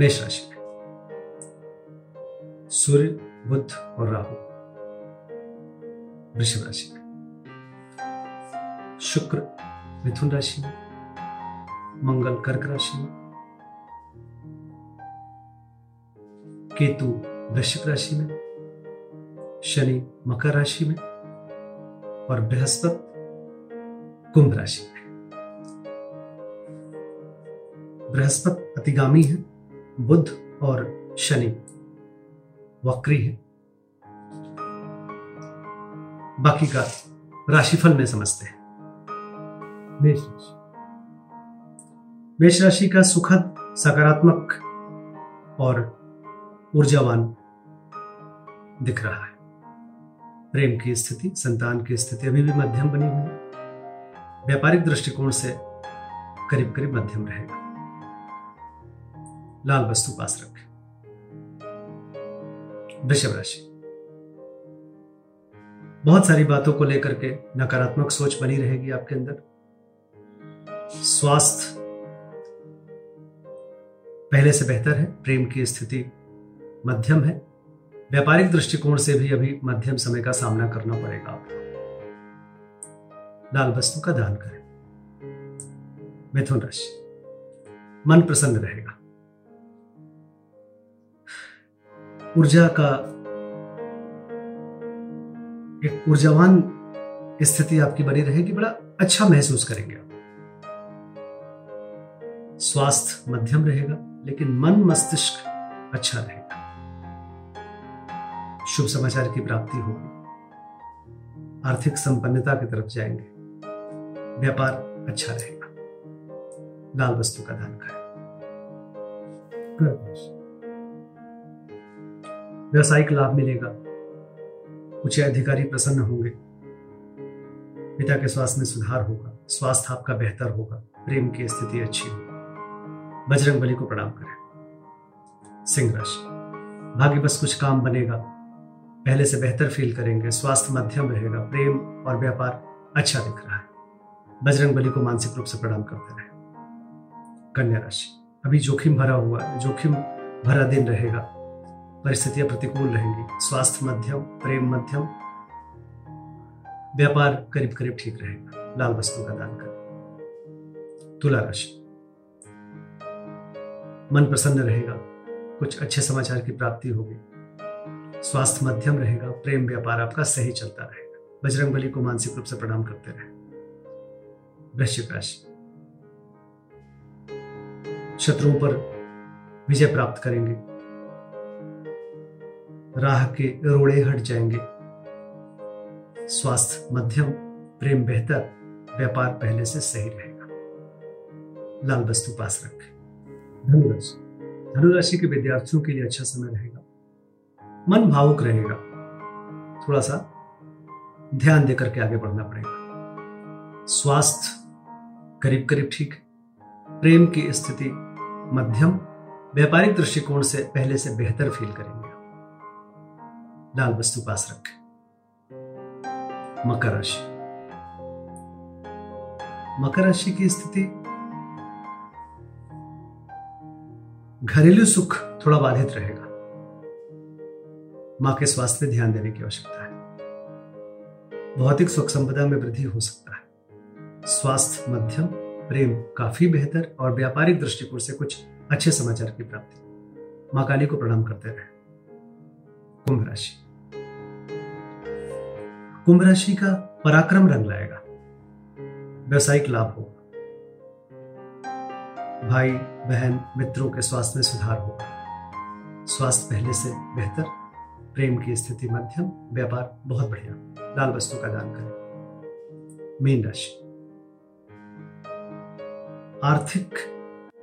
मेष राशि में। सूर्य, बुध और राहु, वृषभ राशि में। शुक्र, मिथुन राशि में। मंगल, कर्क राशि में। केतु, वृश्चिक राशि में। शनि, मकर राशि में। और बृहस्पति, कुंभ राशि में। बृहस्पति अतिगामी है। बुध और शनि। वक्री है। बाकी का राशिफल में समझते हैं। मेष राशि। मेष राशि का सुखद सकारात्मक और ऊर्जावान दिख रहा है। प्रेम की स्थिति संतान की स्थिति अभी भी मध्यम बनी हुई है। व्यापारिक दृष्टिकोण से करीब करीब मध्यम रहेगा। लाल वस्तु पास रखें। वृषभ राशि। बहुत सारी बातों को लेकर के नकारात्मक सोच बनी रहेगी आपके अंदर। स्वास्थ्य पहले से बेहतर है, प्रेम की स्थिति मध्यम है। व्यापारिक दृष्टिकोण से भी अभी मध्यम समय का सामना करना पड़ेगा आपको। लाल वस्तु का दान करें। मिथुन राशि। मन प्रसन्न रहेगा। ऊर्जा का एक ऊर्जावान स्थिति आपकी बनी रहेगी, बड़ा अच्छा महसूस करेंगे आप। स्वास्थ्य मध्यम रहेगा, लेकिन मन मस्तिष्क अच्छा रहेगा। शुभ समाचार की प्राप्ति होगी। आर्थिक संपन्नता की तरफ़ जाएँगे। व्यापार अच्छा रहेगा। लाल वस्तु का दान करें व्यवसायिक लाभ मिलेगा। उच्च अधिकारी प्रसन्न होंगे। पिता के स्वास्थ्य में सुधार होगा। स्वास्थ्य आपका बेहतर होगा। प्रेम की स्थिति अच्छी होगी। बजरंग बली को प्रणाम करें। सिंह राशि। भाग्य बस कुछ काम बनेगा। पहले से बेहतर फील करेंगे। स्वास्थ्य मध्यम रहेगा। प्रेम और व्यापार अच्छा दिख रहा है। बजरंग बली को मानसिक रूप से प्रणाम करते रहे। कन्या राशि। अभी जोखिम भरा हुआ है जोखिम भरा दिन रहेगा। परिस्थितियाँ प्रतिकूल रहेंगी। स्वास्थ्य मध्यम, प्रेम मध्यम, व्यापार करीब करीब ठीक रहेगा। लाल वस्तु का दान करें। तुला राशि। मन प्रसन्न रहेगा। कुछ अच्छे समाचार की प्राप्ति होगी। स्वास्थ्य मध्यम रहेगा। प्रेम व्यापार आपका सही चलता रहेगा। बजरंग बली को मानसिक रूप से प्रणाम करते रहे। वृश्चिक राशि। शत्रुओं पर विजय प्राप्त करेंगे। राह के रोड़े हट जाएँगे। स्वास्थ्य मध्यम, प्रेम बेहतर, व्यापार पहले से सही रहेगा। लाल वस्तु पास रखें। धनुराशि। धनुराशि के विद्यार्थियों के लिए अच्छा समय रहेगा। मन भावुक रहेगा। थोड़ा सा ध्यान देकर के आगे बढ़ना पड़ेगा। स्वास्थ्य करीब करीब ठीक प्रेम की स्थिति मध्यम, व्यापारिक दृष्टिकोण से पहले से बेहतर फील करेंगे। लाल वस्तु पास रखें। मकर राशि। मकर राशि की स्थिति? घरेलू सुख थोड़ा बाधित रहेगा। माँ के स्वास्थ्य में ध्यान देने की आवश्यकता है। भौतिक सुख संपदा में वृद्धि हो सकता है। स्वास्थ्य, मध्यम, प्रेम काफ़ी बेहतर और व्यापारिक दृष्टिकोण से कुछ अच्छे समाचार की प्राप्ति। माँ काली को प्रणाम करते रहे। कुंभ राशि कुंभ राशि का पराक्रम रंग लाएगा। व्यवसायिक लाभ होगा। भाई, बहन, मित्रों के स्वास्थ्य में सुधार होगा। स्वास्थ्य पहले से बेहतर, प्रेम की स्थिति मध्यम, व्यापार बहुत बढ़िया। लाल वस्तु का दान करें। मीन राशि। आर्थिक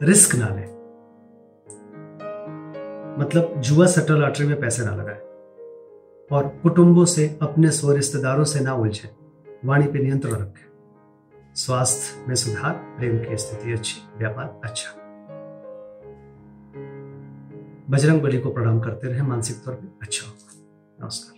रिस्क ना लें। मतलब जुआ सट्टा लॉटरी में पैसे ना लगाए। और कुटुंबों से, अपने स्व रिश्तेदारों से ना उलझे। वाणी पे नियंत्रण रखें। स्वास्थ्य में सुधार, प्रेम की स्थिति अच्छी, व्यापार अच्छा। बजरंग बली को प्रणाम करते रहे। मानसिक तौर पर अच्छा होगा। नमस्कार।